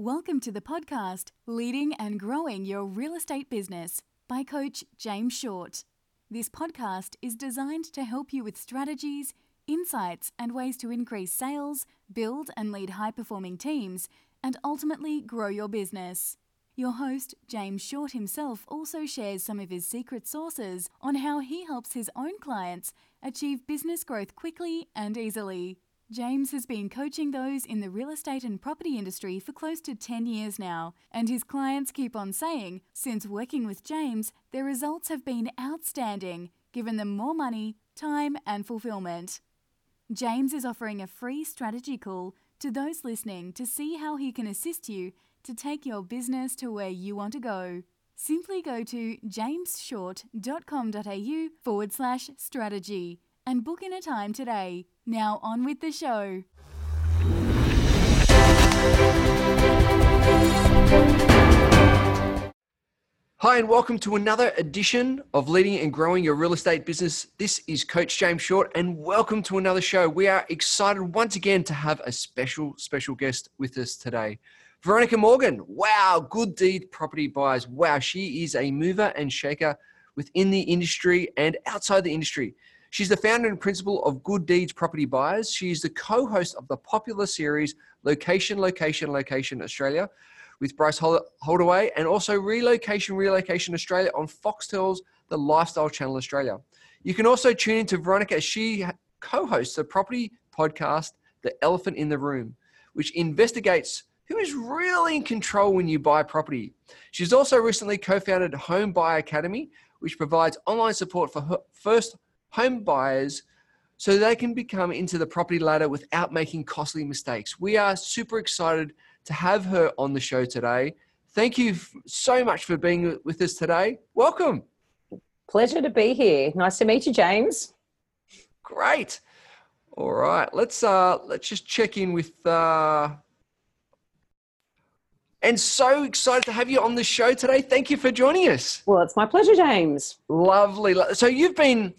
Welcome to the podcast Leading and Growing Your Real Estate Business by Coach James Short. This podcast is designed to help you with strategies, insights, and ways to increase sales, build and lead high performing teams, and ultimately grow your business. Your host, James Short himself, also shares some of his secret sources on how he helps his own clients achieve business growth quickly and easily. James has been coaching those in the real estate and property industry for close to 10 years now, and his clients keep on saying, since working with James, their results have been outstanding, given them more money, time, and fulfillment. James is offering a free strategy call to those listening to see how he can assist you to take your business to where you want to go. Simply go to jamesshort.com.au forward slash strategy and book in a time today. Now, on with the show. Hi, and welcome to another edition of Leading and Growing Your Real Estate Business. This is Coach James Short, and welcome to another show. We are excited once again to have a special, special guest with us today. Veronica Morgan. Wow, good deed property buyers. Wow, she is a mover and shaker within the industry and outside the industry. She's the founder and principal of Good Deeds Property Buyers. She's the co host of the popular series Location, Location, Location Australia with Bryce Holdaway and also Relocation, Relocation Australia on Foxtel's The Lifestyle Channel Australia. You can also tune in to Veronica as she co hosts the property podcast, The Elephant in the Room, which investigates who is really in control when you buy property. She's also recently co founded Home Buyer Academy, which provides online support for first home buyers so they can become into the property ladder without making costly mistakes. We are super excited to have her on the show today. Thank you so much for being with us today. Welcome. Pleasure to be here. Nice to meet you, James. Great. All right, let's uh let's just check in with uh and so excited to have you on the show today. Thank you for joining us. Well, it's my pleasure, James. Lovely. So you've been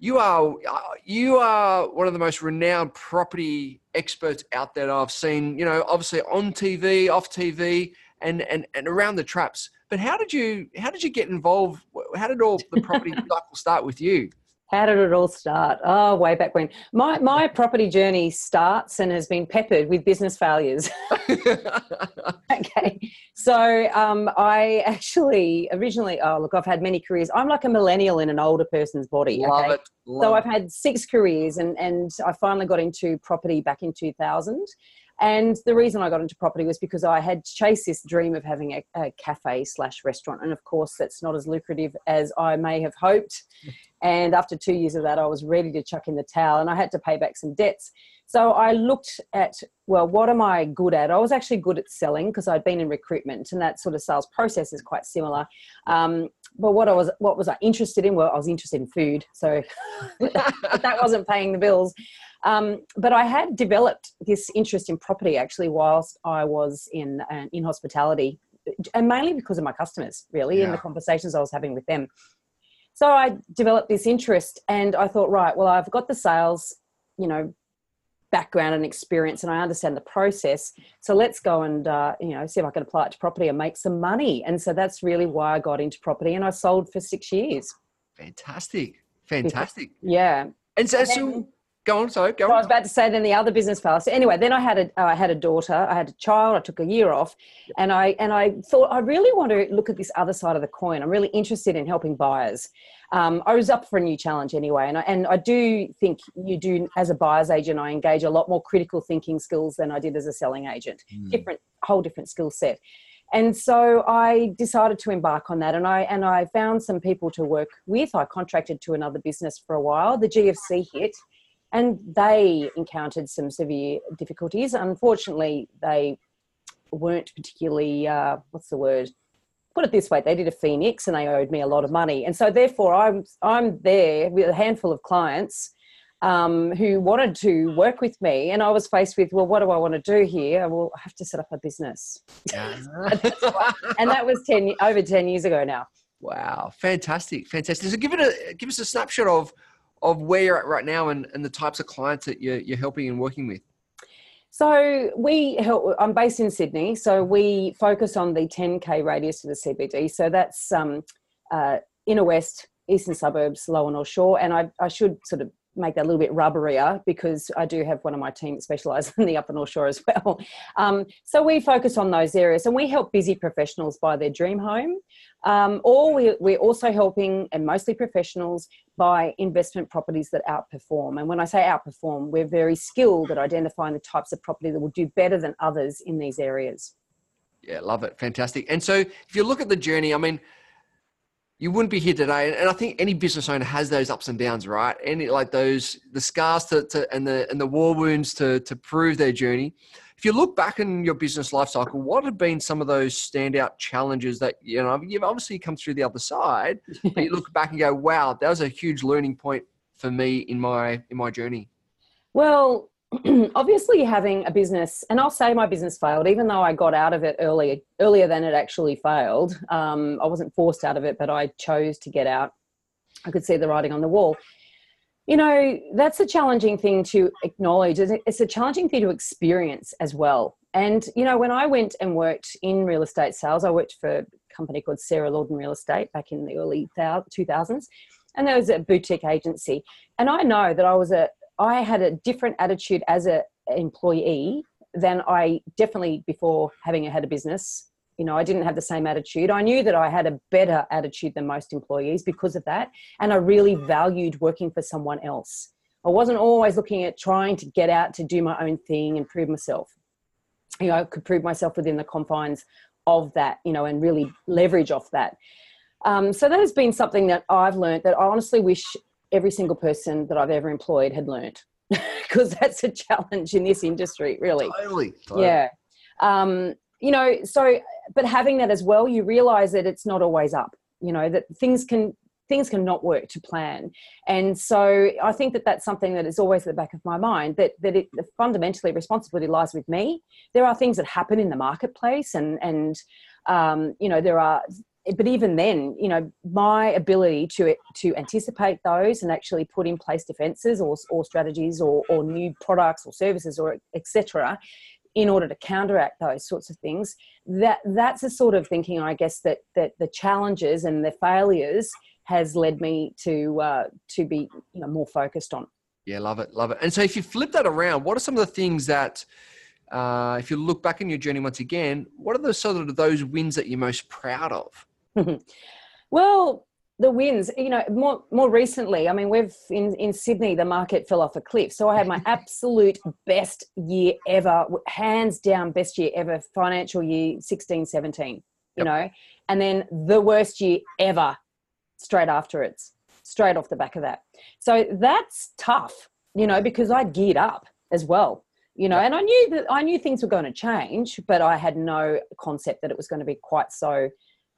you are uh, you are one of the most renowned property experts out there I've seen. You know, obviously on TV, off TV, and and and around the traps. But how did you how did you get involved? How did all the property cycle start with you? How did it all start? Oh, way back when. My my property journey starts and has been peppered with business failures. okay, so um, I actually originally. Oh, look, I've had many careers. I'm like a millennial in an older person's body. Love okay? it. Love so I've had six careers, and and I finally got into property back in 2000. And the reason I got into property was because I had chased this dream of having a, a cafe slash restaurant. And of course, that's not as lucrative as I may have hoped. And after two years of that, I was ready to chuck in the towel and I had to pay back some debts. So I looked at, well, what am I good at? I was actually good at selling because I'd been in recruitment and that sort of sales process is quite similar. Um, but what I was, what was I interested in? Well, I was interested in food. So that wasn't paying the bills. Um, but I had developed this interest in property actually whilst I was in uh, in hospitality, and mainly because of my customers, really, yeah. and the conversations I was having with them. So I developed this interest, and I thought, right, well, I've got the sales, you know, background and experience, and I understand the process. So let's go and uh, you know see if I can apply it to property and make some money. And so that's really why I got into property, and I sold for six years. Fantastic, fantastic. Yeah. And so, and then, so Go on, sorry. Go on. I was about to say then the other business fell. So anyway, then I had a uh, I had a daughter. I had a child. I took a year off, and I and I thought I really want to look at this other side of the coin. I'm really interested in helping buyers. Um, I was up for a new challenge anyway, and I, and I do think you do as a buyer's agent. I engage a lot more critical thinking skills than I did as a selling agent. Mm. Different, whole different skill set. And so I decided to embark on that, and I and I found some people to work with. I contracted to another business for a while. The GFC hit and they encountered some severe difficulties. Unfortunately, they weren't particularly uh, what's the word? Put it this way: they did a phoenix, and they owed me a lot of money, and so therefore I'm I'm there with a handful of clients. Um, who wanted to work with me, and I was faced with, well, what do I want to do here? Well, I have to set up a business, and that was ten over ten years ago now. Wow, fantastic, fantastic! So, give it a give us a snapshot of of where you're at right now and, and the types of clients that you're, you're helping and working with? So we help. I'm based in Sydney, so we focus on the 10k radius to the CBD. So that's um, uh, inner west, eastern suburbs, lower north shore, and I, I should sort of make that a little bit rubberier because I do have one of my team that specialises in the Upper North Shore as well. Um, so we focus on those areas and we help busy professionals buy their dream home. Um, or we, we're also helping, and mostly professionals, buy investment properties that outperform. And when I say outperform, we're very skilled at identifying the types of property that will do better than others in these areas. Yeah, love it. Fantastic. And so if you look at the journey, I mean, you wouldn't be here today. And I think any business owner has those ups and downs, right? Any like those the scars to, to and the and the war wounds to to prove their journey. If you look back in your business life cycle, what have been some of those standout challenges that you know you've obviously come through the other side, but you look back and go, "Wow, that was a huge learning point for me in my in my journey." Well, obviously having a business and i'll say my business failed even though i got out of it earlier earlier than it actually failed. Um, i wasn't forced out of it but i chose to get out. I could see the writing on the wall. You know that's a challenging thing to acknowledge. It's a challenging thing to experience as well. And you know when i went and worked in real estate sales i worked for a company called sarah lorden real estate back in the early 2000s and there was a boutique agency. And i know that i was a I had a different attitude as an employee than I definitely before having had a business. You know, I didn't have the same attitude. I knew that I had a better attitude than most employees because of that. And I really valued working for someone else. I wasn't always looking at trying to get out to do my own thing and prove myself. You know, I could prove myself within the confines of that, you know, and really leverage off that. Um, so that has been something that I've learned that I honestly wish every single person that I've ever employed had learned because that's a challenge in this industry, really. Totally. totally. Yeah. Um, you know, so, but having that as well, you realize that it's not always up, you know, that things can, things can not work to plan. And so I think that that's something that is always at the back of my mind that, that it fundamentally responsibility lies with me. There are things that happen in the marketplace and, and, um, you know, there are but even then, you know, my ability to to anticipate those and actually put in place defences or, or strategies or, or new products or services or etc. in order to counteract those sorts of things, that that's the sort of thinking I guess that that the challenges and the failures has led me to uh, to be you know more focused on. Yeah, love it, love it. And so, if you flip that around, what are some of the things that uh, if you look back in your journey once again, what are the sort of those wins that you're most proud of? well, the wins, you know, more more recently, I mean, we've in in Sydney, the market fell off a cliff. So I had my absolute best year ever, hands down best year ever, financial year 16, 17, you yep. know, and then the worst year ever straight after it, straight off the back of that. So that's tough, you know, because I geared up as well you know and i knew that i knew things were going to change but i had no concept that it was going to be quite so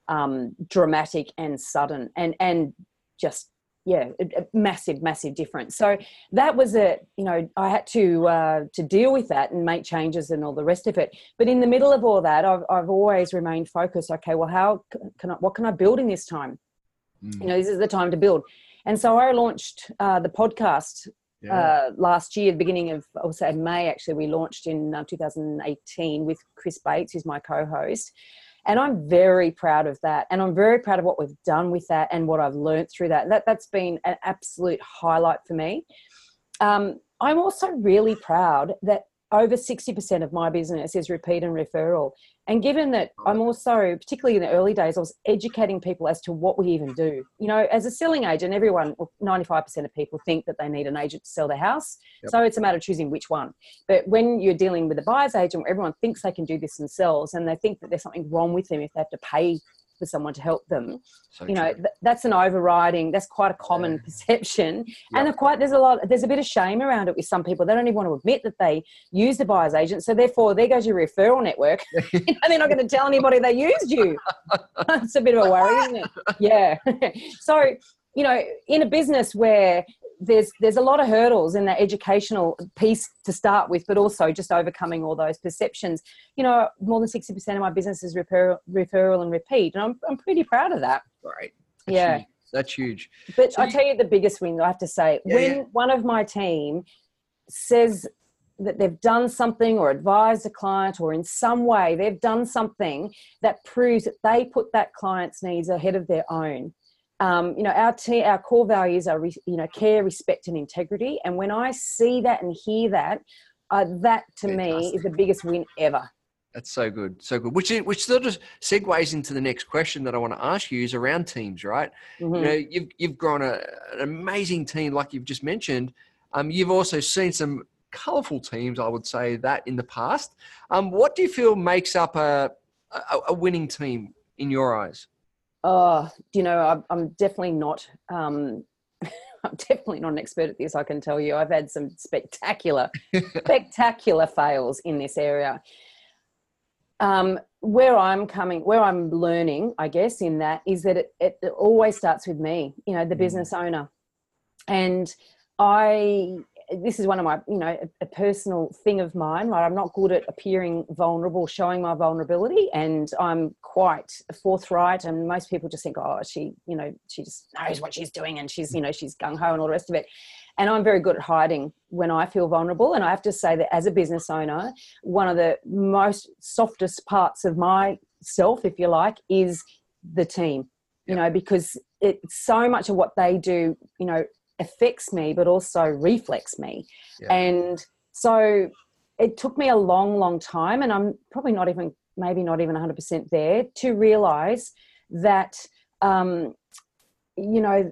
um, dramatic and sudden and and just yeah massive massive difference. So that was a you know i had to uh, to deal with that and make changes and all the rest of it. But in the middle of all that i've, I've always remained focused. Okay well how can i what can i build in this time? Mm. you know this is the time to build. And so i launched uh, the podcast yeah. uh, last year, the beginning of, I would say May, actually, we launched in uh, 2018 with Chris Bates, who's my co host. And I'm very proud of that. And I'm very proud of what we've done with that and what I've learned through that. that that's been an absolute highlight for me. Um, I'm also really proud that over 60% of my business is repeat and referral. And given that I'm also, particularly in the early days, I was educating people as to what we even do. You know, as a selling agent, everyone, 95% of people think that they need an agent to sell their house. Yep. So it's a matter of choosing which one. But when you're dealing with a buyer's agent, everyone thinks they can do this themselves and they think that there's something wrong with them if they have to pay for someone to help them. So you know, th- that's an overriding. That's quite a common yeah. perception, and quite there's a lot. There's a bit of shame around it with some people. They don't even want to admit that they use the buyer's agent. So therefore, there goes your referral network, and they're not going to tell anybody they used you. It's a bit of a worry, isn't it? Yeah. so you know, in a business where there's there's a lot of hurdles in that educational piece to start with, but also just overcoming all those perceptions. You know, more than sixty percent of my business is referral, referral and repeat, and I'm I'm pretty proud of that. Right. That's yeah. Huge. That's huge. But so I tell you the biggest win I have to say yeah, when yeah. one of my team says that they've done something or advised a client or in some way they've done something that proves that they put that client's needs ahead of their own um, you know our te- our core values are re- you know care respect and integrity and when i see that and hear that uh, that to Fantastic. me is the biggest win ever that's so good, so good. Which is, which sort of segues into the next question that I want to ask you is around teams, right? Mm-hmm. You know, you've you've grown a, an amazing team, like you've just mentioned. Um, you've also seen some colourful teams, I would say that in the past. Um, what do you feel makes up a, a, a winning team in your eyes? Oh, you know, I'm, I'm definitely not. Um, I'm definitely not an expert at this. I can tell you, I've had some spectacular, spectacular fails in this area. Um, where I'm coming, where I'm learning, I guess, in that is that it, it, it always starts with me. You know, the mm. business owner, and I this is one of my you know a, a, personal thing of mine right? I'm not good at appearing vulnerable showing my vulnerability and i'm quite forthright and most people just think oh she you know she just knows what she's doing and she's you know she's gung-ho and all the rest of it. And i'm very good at hiding when i feel vulnerable and i have to say that as a business owner one of the most softest parts of myself if you like is the team you know because it's so much of what they do you know affects me but also reflects me. Yeah. and so it took me a long long time and i'm probably not even maybe not even 100% there to realize that um, you know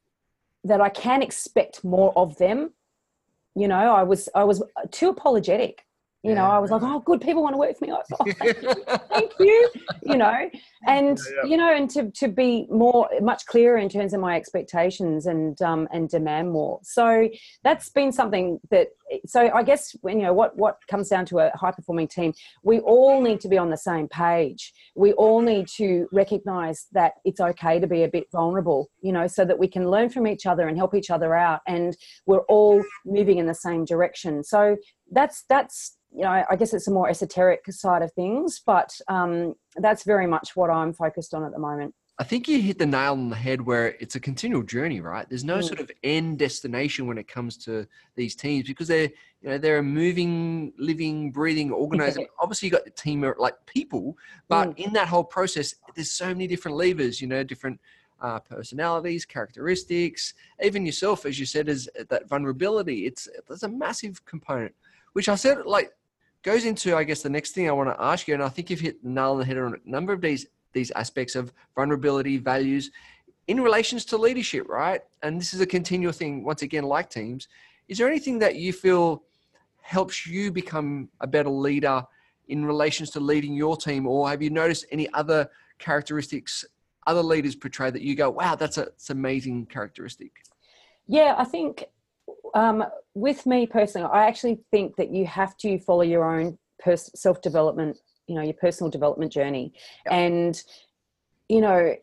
that i can expect more of them. You know i was i was too apologetic you know, I was like, oh, good, people want to work for me. oh, thank, you. thank you, you know, and yeah, yeah. you know, and to to be more much clearer in terms of my expectations and um and demand more. So that's been something that. So I guess when you know what what comes down to a high performing team, we all need to be on the same page. We all need to recognize that it's okay to be a bit vulnerable, you know, so that we can learn from each other and help each other out, and we're all moving in the same direction. So that's that's you know, I guess it's a more esoteric side of things, but um, that's very much what I'm focused on at the moment. I think you hit the nail on the head where it's a continual journey, right? There's no mm. sort of end destination when it comes to these teams because they're, you know, they're a moving, living, breathing organism. Obviously, you've got the team like people, but mm. in that whole process, there's so many different levers. You know, different uh, personalities, characteristics, even yourself, as you said, is that vulnerability. It's there's a massive component, which I said like goes into, I guess, the next thing I want to ask you, and I think you've hit nail on the head on a number of these these aspects of vulnerability, values, in relations to leadership, right? And this is a continual thing. Once again, like teams, is there anything that you feel helps you become a better leader in relations to leading your team, or have you noticed any other characteristics other leaders portray that you go, wow, that's a that's amazing characteristic? Yeah, I think um, with me personally, I actually think that you have to follow your own pers- self development, you know, your personal development journey, yep. and you know,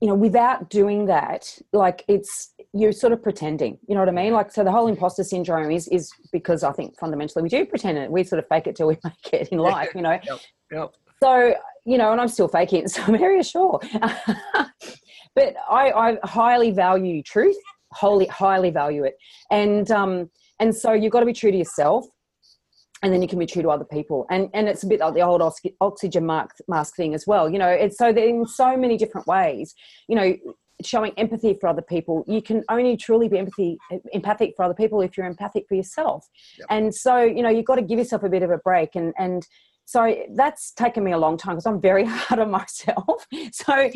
you know, without doing that, like it's you're sort of pretending. You know what I mean? Like, so the whole imposter syndrome is is because I think fundamentally we do pretend it. We sort of fake it till we make it in life. You know. Yep. Yep. So you know, and I'm still faking it in some areas, sure. but I, I highly value truth highly highly value it. And um and so you've got to be true to yourself and then you can be true to other people. And and it's a bit like the old oxygen mask, mask thing as well you know it's so that in so many different ways. You know showing empathy for other people you can only truly be empathy empathic for other people if you're empathic for yourself. Yep. and so you know you've got to give yourself a bit of a break and and so that's taken me a long time because i'm very hard on myself. So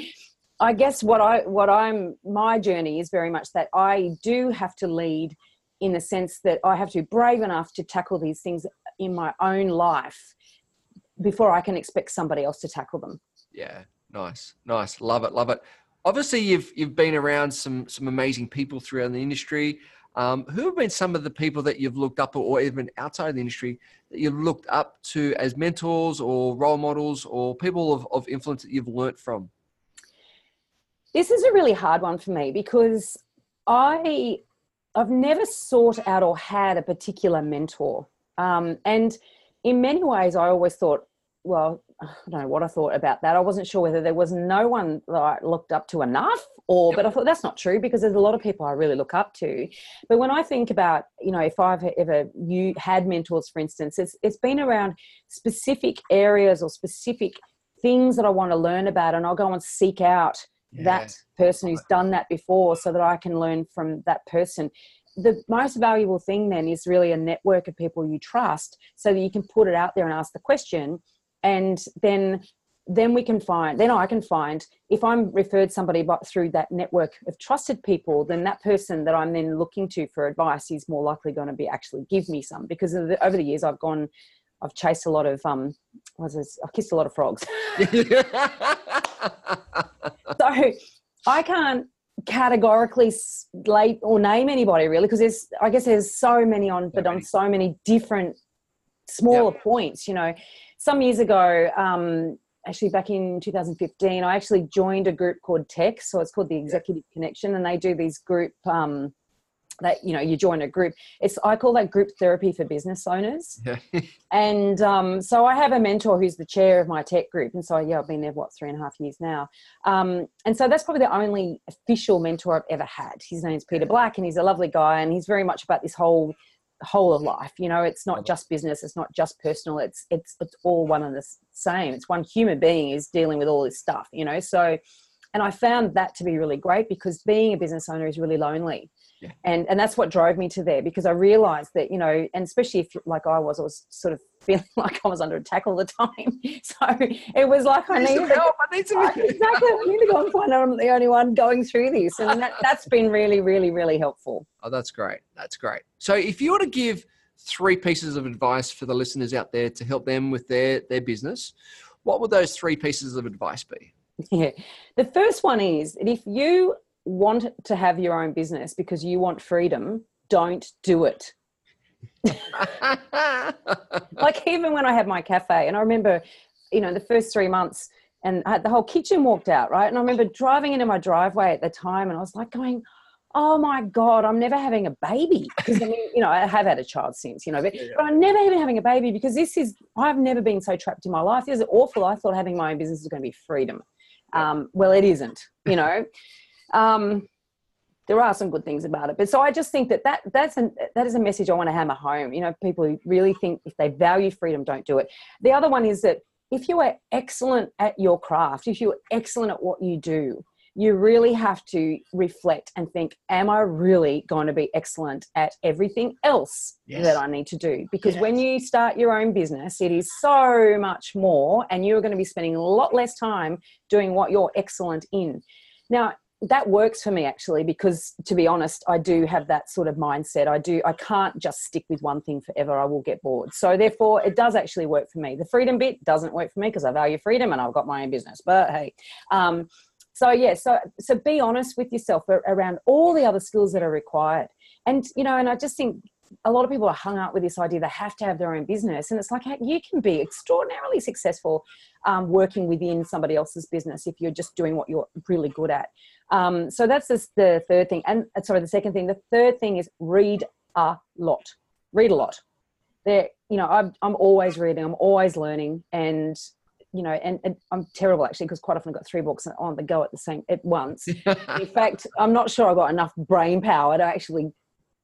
I guess what I what I'm my journey is very much that I do have to lead in the sense that I have to be brave enough to tackle these things in my own life before I can expect somebody else to tackle them. Yeah, nice, nice, love it, love it. Obviously, you've you've been around some some amazing people throughout the industry. Um, who have been some of the people that you've looked up, or even outside of the industry, that you've looked up to as mentors or role models, or people of, of influence that you've learnt from? This is a really hard one for me because I I've never sought out or had a particular mentor. Um, and in many ways, I always thought, well, I don't know what I thought about that. I wasn't sure whether there was no one that I looked up to enough, or but I thought that's not true because there's a lot of people I really look up to. But when I think about, you know, if I've ever you had mentors, for instance, it's it's been around specific areas or specific things that I want to learn about, and I'll go and seek out yeah. that person who's done that before so that I can learn from that person the most valuable thing then is really a network of people you trust so that you can put it out there and ask the question and then then we can find then i can find if i'm referred somebody but through that network of trusted people then that person that i'm then looking to for advice is more likely going to be actually give me some because the, over the years i've gone i've chased a lot of um was this, i've kissed a lot of frogs so i can't categorically late or name anybody really because there's i guess there's so many on but on so many different smaller yep. points you know some years ago um actually back in 2015 i actually joined a group called TEC so it's called the executive yep. connection and they do these group um that you know you join a group it's i call that group therapy for business owners. Yeah. and um, so i have a mentor who's the chair of my TEC group and so yeah i've been there what three and a half years now. Um, and so that's probably the only official mentor i've ever had. His name's peter black and he's a lovely guy and he's very much about this whole whole of life you know? It's not just business it's not just personal it's it's it's all one and the same. It's one human being is dealing with all this stuff you know? So and i found that to be really great because being a business owner is really lonely. Yeah. and and that's what drove me to there because I realized that you know and especially if like I was I was sort of feeling like I was under attack all the time. So it was like I, I need, help. I need some exactly I need to go and find out I'm the only one going through this. And that, that's been really really really helpful. Oh that's great. That's great. So if you were to give three pieces of advice for the listeners out there to help them with their their business what would those three pieces of advice be yeah the first one is that if you want to have your own business because you want freedom, don't do it. like even when I had my cafe, and I remember, you know, the first three months, and I had the whole kitchen walked out, right? And I remember driving into my driveway at the time, and I was like going, "Oh my god, I'm never having a baby." Because I mean, you know, I have had a child since, you know, but, yeah, but I'm never even having a baby because this is I've never been so trapped in my life. This is awful. I thought having my own business was going to be freedom. Um, well, it isn't, you know. Um, there are some good things about it, but so I just think that, that that's an, that is a message I want to hammer home. You know, people who really think if they value freedom, don't do it. The other one is that if you are excellent at your craft, if you're excellent at what you do, you really have to reflect and think, am I really going to be excellent at everything else yes. that I need to do? Because yes. when you start your own business, it is so much more, and you're going to be spending a lot less time doing what you're excellent in. Now, that works for me actually because to be honest i do have that sort of mindset i do i can't just stick with one thing forever i will get bored so therefore it does actually work for me the freedom bit doesn't work for me because i value freedom and i've got my own business but hey um, so yeah so so be honest with yourself around all the other skills that are required. And you know and i just think a lot of people are hung up with this idea they have to have their own business. And it's like you can be extraordinarily successful um, working within somebody else's business if you're just doing what you're really good at. Um, so that's just the third thing. And uh, sorry the second thing. The third thing is read a lot. Read a lot. There you know I'm, I'm always reading. I'm always learning. And you know, and, and, I'm terrible actually because quite often I've got three books on the go at the same at once. In fact, I'm not sure I've got enough brain power to actually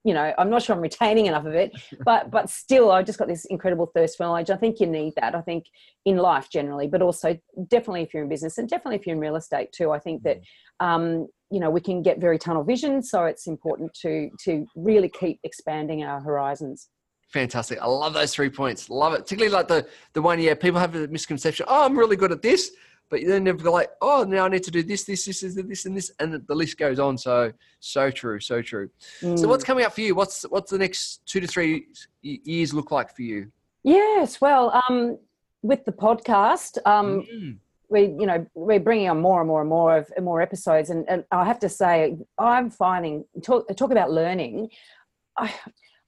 you know i'm not sure i'm retaining enough of it but but still I've just got this incredible thirst for knowledge i think you need that i think in life generally but also definitely if you're in business and definitely if you're in real estate too i think that mm. um, you know we can get very tunnel vision so it's important to to really keep expanding our horizons fantastic i love those three points love it particularly like the the one yeah people have a misconception oh i'm really good at this but then they've got like, oh, now I need to do this, this, this, this, this, and this, and the list goes on. So, so true, so true. Mm. So, what's coming up for you? What's what's the next two to three years look like for you? Yes, well, um, with the podcast, um, mm. we you know we're bringing on more and more and more of more episodes, and, and I have to say, I'm finding talk talk about learning. I,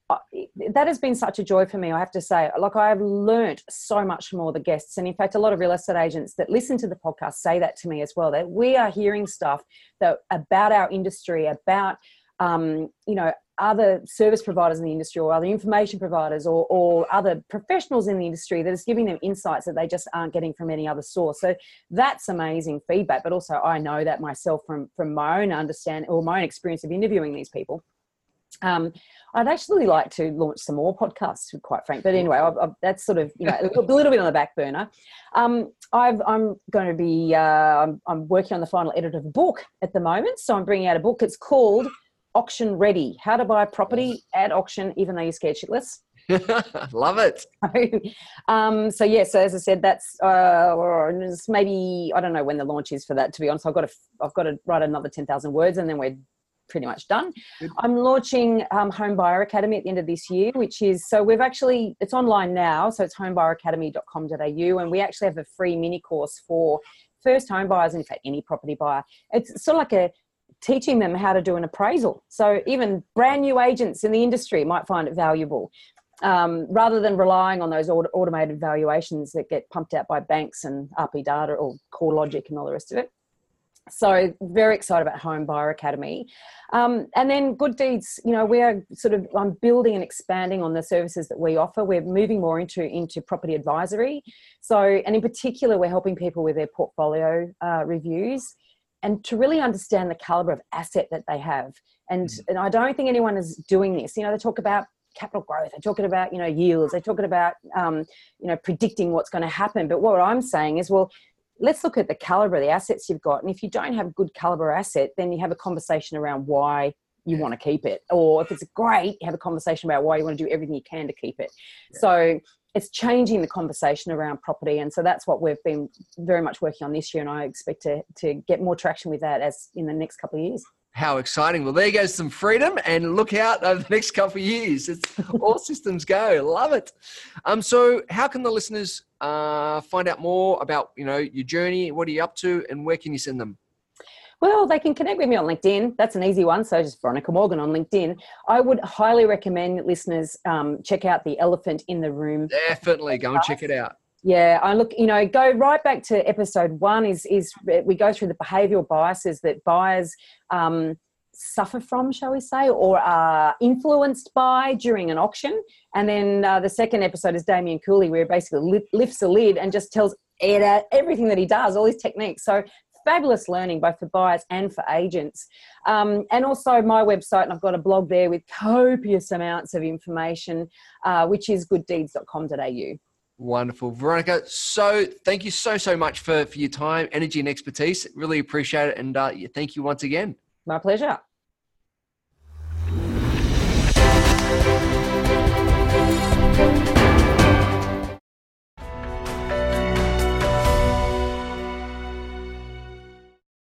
that has been such a joy for me i have to say like i've learned so much from all the guests and in fact a lot of real estate agents that listen to the podcast say that to me as well that we are hearing stuff that about our industry about um, you know other service providers in the industry or other information providers or, or other professionals in the industry that is giving them insights that they just aren't getting from any other source. So that's amazing feedback. But also I know that myself from, from my own understanding or my own experience of interviewing these people. Um, I'd actually like to launch some more podcasts, to be quite frank. But anyway, I've, I've, that's sort of you know a little bit on the back burner. Um, i am going to be uh, I'm, I'm, working on the final edit of a book at the moment, so I'm bringing out a book. It's called Auction Ready: How to Buy Property at Auction, even though you're scared shitless. Love it. um, so yeah, so as I said, that's uh, maybe I don't know when the launch is for that. To be honest, I've got to I've got to write another ten thousand words, and then we're pretty much done. I'm launching um, Home Buyer Academy at the end of this year, which is so we've actually it's online now, so it's homebuyeracademy.com.au, and we actually have a free mini course for first home buyers and in fact any property buyer. It's sort of like a teaching them how to do an appraisal. So even brand new agents in the industry might find it valuable. Um, rather than relying on those automated valuations that get pumped out by banks and RP data or CoreLogic and all the rest of it so very excited about home buyer academy. Um, and then good deeds you know we're sort of i'm building and expanding on the services that we offer. We're moving more into into property advisory. So and in particular we're helping people with their portfolio uh, reviews and to really understand the caliber of asset that they have. And, mm-hmm. and i don't think anyone is doing this. You know they talk about capital growth. They're talking about you know yields. They're talking about um, you know predicting what's going to happen. But what i'm saying is well let's look at the caliber of the assets you've got. And if you don't have a good caliber asset, then you have a conversation around why you want to keep it. Or if it's great, you have a conversation about why you want to do everything you can to keep it. Yeah. So it's changing the conversation around property. And so that's what we've been very much working on this year. And I expect to, to get more traction with that as in the next couple of years. How exciting. Well, there goes some freedom and look out over the next couple of years. It's all systems go. Love it. Um, so how can the listeners uh, find out more about, you know, your journey? What are you up to and where can you send them? Well, they can connect with me on LinkedIn. That's an easy one. So just Veronica Morgan on LinkedIn. I would highly recommend listeners um, check out the Elephant in the Room. Definitely go and check it out. Yeah, I look, you know, go right back to episode one. Is is we go through the behavioural biases that buyers um, suffer from, shall we say, or are influenced by during an auction. And then uh, the second episode is Damien Cooley, where he basically lifts the lid and just tells everything that he does, all his techniques. So fabulous learning both for buyers and for agents. Um, and also my website, and I've got a blog there with copious amounts of information, uh, which is gooddeeds.com.au. Wonderful. Veronica, so thank you so, so much for, for your time, energy, and expertise. Really appreciate it. And uh, thank you once again. My pleasure.